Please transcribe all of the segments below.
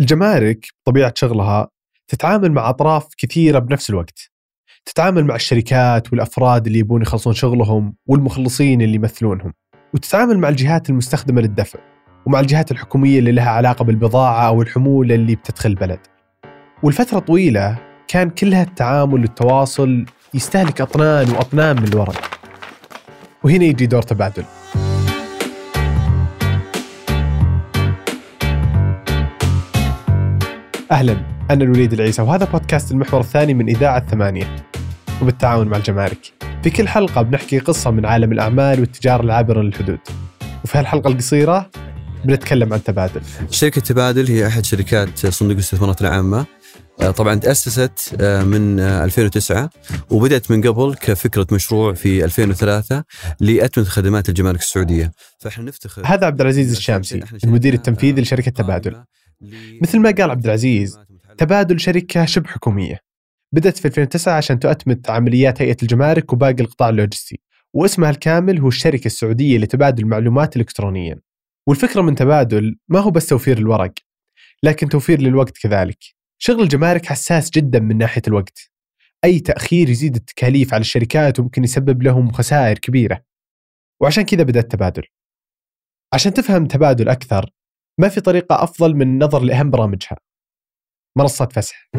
الجمارك طبيعة شغلها تتعامل مع أطراف كثيرة بنفس الوقت. تتعامل مع الشركات والأفراد اللي يبون يخلصون شغلهم والمخلصين اللي يمثلونهم. وتتعامل مع الجهات المستخدمة للدفع ومع الجهات الحكومية اللي لها علاقة بالبضاعة أو الحمولة اللي بتدخل البلد. والفترة طويلة كان كلها التعامل والتواصل يستهلك أطنان وأطنان من الورق. وهنا يجي دور تبادل أهلا أنا الوليد العيسى وهذا بودكاست المحور الثاني من إذاعة ثمانية. وبالتعاون مع الجمارك. في كل حلقة بنحكي قصة من عالم الأعمال والتجارة العابرة للحدود. وفي هالحلقة القصيرة بنتكلم عن تبادل. شركة تبادل هي أحد شركات صندوق الاستثمارات العامة. آه، طبعا تأسست آه، من 2009 آه، وبدأت من قبل كفكرة مشروع في 2003 لأتمة خدمات الجمارك السعودية. فإحنا نفتخر هذا عبد العزيز الشامسي المدير التنفيذي لشركة تبادل. مثل ما قال عبد العزيز تبادل شركة شبه حكومية. بدأت في 2009 عشان تؤتمت عمليات هيئة الجمارك وباقي القطاع اللوجستي. واسمها الكامل هو الشركة السعودية لتبادل المعلومات إلكترونيا. والفكرة من تبادل ما هو بس توفير الورق لكن توفير للوقت كذلك. شغل الجمارك حساس جدا من ناحية الوقت. أي تأخير يزيد التكاليف على الشركات وممكن يسبب لهم خسائر كبيرة. وعشان كذا بدأ التبادل عشان تفهم تبادل أكثر ما في طريقة أفضل من النظر لأهم برامجها. منصات فسح.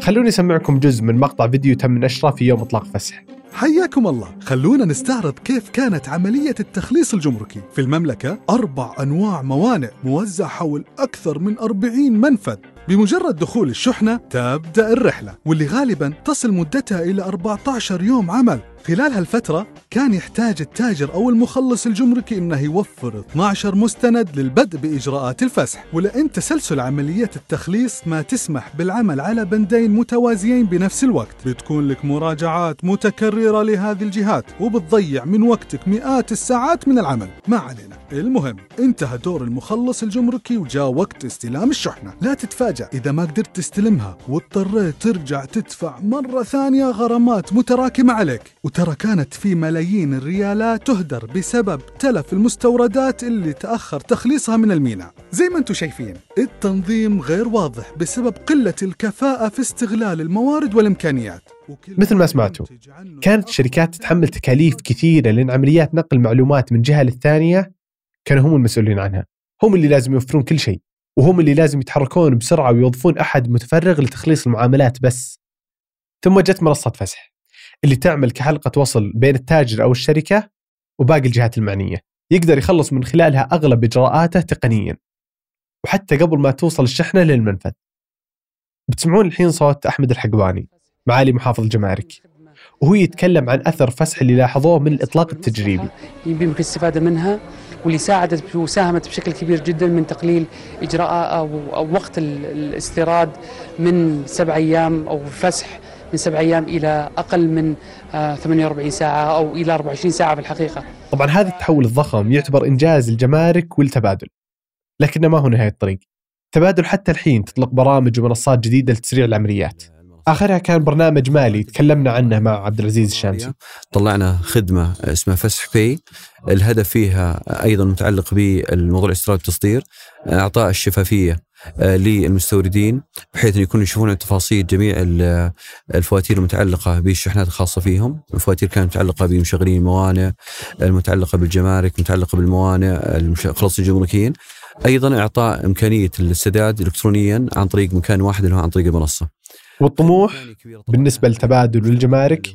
خلوني أسمعكم جزء من مقطع فيديو تم نشره في يوم إطلاق فسح. حياكم الله. خلونا نستعرض كيف كانت عملية التخليص الجمركي. في المملكة أربع أنواع موانئ موزع حول أكثر من 40 منفذ. بمجرد دخول الشحنة تبدأ الرحلة واللي غالبا تصل مدتها إلى 14 يوم عمل. خلال هالفترة كان يحتاج التاجر أو المخلص الجمركي أنه يوفر 12 مستند للبدء بإجراءات الفسح. ولأن تسلسل عمليات التخليص ما تسمح بالعمل على بندين متوازيين بنفس الوقت. بتكون لك مراجعات متكررة لهذه الجهات وبتضيع من وقتك مئات الساعات من العمل. ما علينا. المهم انتهى دور المخلص الجمركي وجاء وقت استلام الشحنة. لا تتفاجأ. إذا ما قدرت تستلمها واضطريت ترجع تدفع مرة ثانية غرامات متراكمة عليك. وترى كانت في ملايين الريالات تهدر بسبب تلف المستوردات اللي تأخر تخليصها من الميناء. زي ما أنتم شايفين التنظيم غير واضح بسبب قلة الكفاءة في استغلال الموارد والإمكانيات. مثل ما سمعتوا كانت الشركات تتحمل تكاليف كثيرة لأن عمليات نقل معلومات من جهة للثانية كانوا هم المسؤولين عنها. هم اللي لازم يوفرون كل شيء وهم اللي لازم يتحركون بسرعة ويوظفون أحد متفرغ لتخليص المعاملات بس. ثم جت منصة فسح. اللي تعمل كحلقة وصل بين التاجر أو الشركة وباقي الجهات المعنية. يقدر يخلص من خلالها أغلب إجراءاته تقنيا. وحتى قبل ما توصل الشحنة للمنفذ. بتسمعون الحين صوت أحمد الحقواني معالي محافظ الجمارك وهو يتكلم عن أثر فسح اللي لاحظوه من الإطلاق التجريبي. يمكن الاستفادة منها واللي ساعدت وساهمت بشكل كبير جدا من تقليل إجراء أو, أو وقت الاستيراد من سبع أيام أو فسح من سبع أيام إلى أقل من 48 آه، ساعة أو إلى 24 ساعة في الحقيقة. طبعا هذا التحول الضخم يعتبر إنجاز الجمارك والتبادل لكنه ما هو نهاية الطريق. تبادل حتى الحين تطلق برامج ومنصات جديدة لتسريع العمليات. آخرها كان برنامج مالي تكلمنا عنه مع عبد العزيز الشامسي. طلعنا خدمة اسمها فسح بي الهدف فيها أيضا متعلق بالموضوع الاستيراد والتصدير إعطاء الشفافية للمستوردين بحيث أن يكونوا يشوفون تفاصيل جميع الفواتير المتعلقة بالشحنات الخاصة فيهم، الفواتير كانت متعلقة بمشغلين الموانئ، المتعلقة بالجمارك، المتعلقه بالموانئ، خلاص الجمركيين، أيضا إعطاء إمكانية السداد الكترونيا عن طريق مكان واحد اللي هو عن طريق المنصة. والطموح بالنسبة للتبادل والجمارك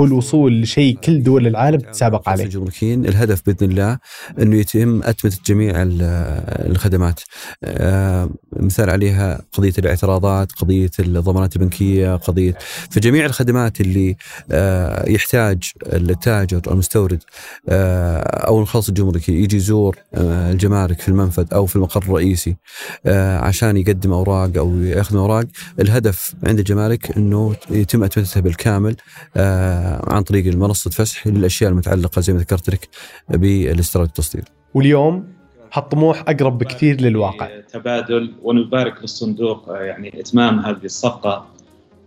هو الوصول لشيء كل دول العالم تتسابق عليه. الجمركيين الهدف بإذن الله إنه يتم أتمة جميع الخدمات. آه، مثال عليها قضية الاعتراضات، قضية الضمانات البنكية، قضيه فجميع الخدمات اللي آه، يحتاج التاجر المستورد آه، أو الخاص الجمركي يجي يزور الجمارك في المنفذ أو في المقر الرئيسي عشان يقدم أوراق أو يأخذ أوراق، الهدف عند الجمارك إنه يتم أتمتها بالكامل عن طريق المنصة فسح للأشياء المتعلقة زي ما ذكرت لك بالاستيراد والتصدير. واليوم هالطموح أقرب بكثير للواقع. تبادل ونبارك للصندوق يعني إتمام هذه الصفقة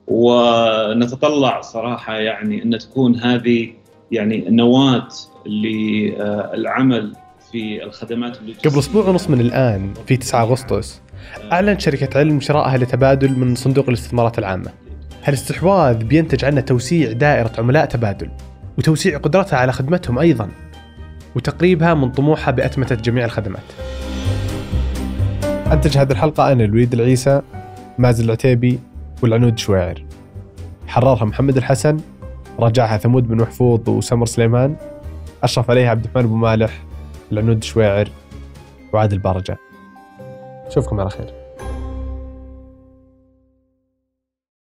ونتطلع صراحة يعني أن تكون هذه يعني نواة للعمل في الخدمات قبل أسبوع ونص من الآن في 9 أغسطس أعلنت شركة علم شرائها لتبادل من صندوق الاستثمارات العامة هالاستحواذ بينتج عنه توسيع دائرة عملاء تبادل وتوسيع قدرتها على خدمتهم أيضا وتقريبها من طموحها بأتمتة جميع الخدمات. أنتج هذه الحلقة أنا الوليد العيسى مازن العتيبي والعنود شويعر حررها محمد الحسن راجعها ثمود بن محفوظ وسمر سليمان أشرف عليها عبد الرحمن أبو مالح العنود شويعر وعادل بارجة. أشوفكم على خير.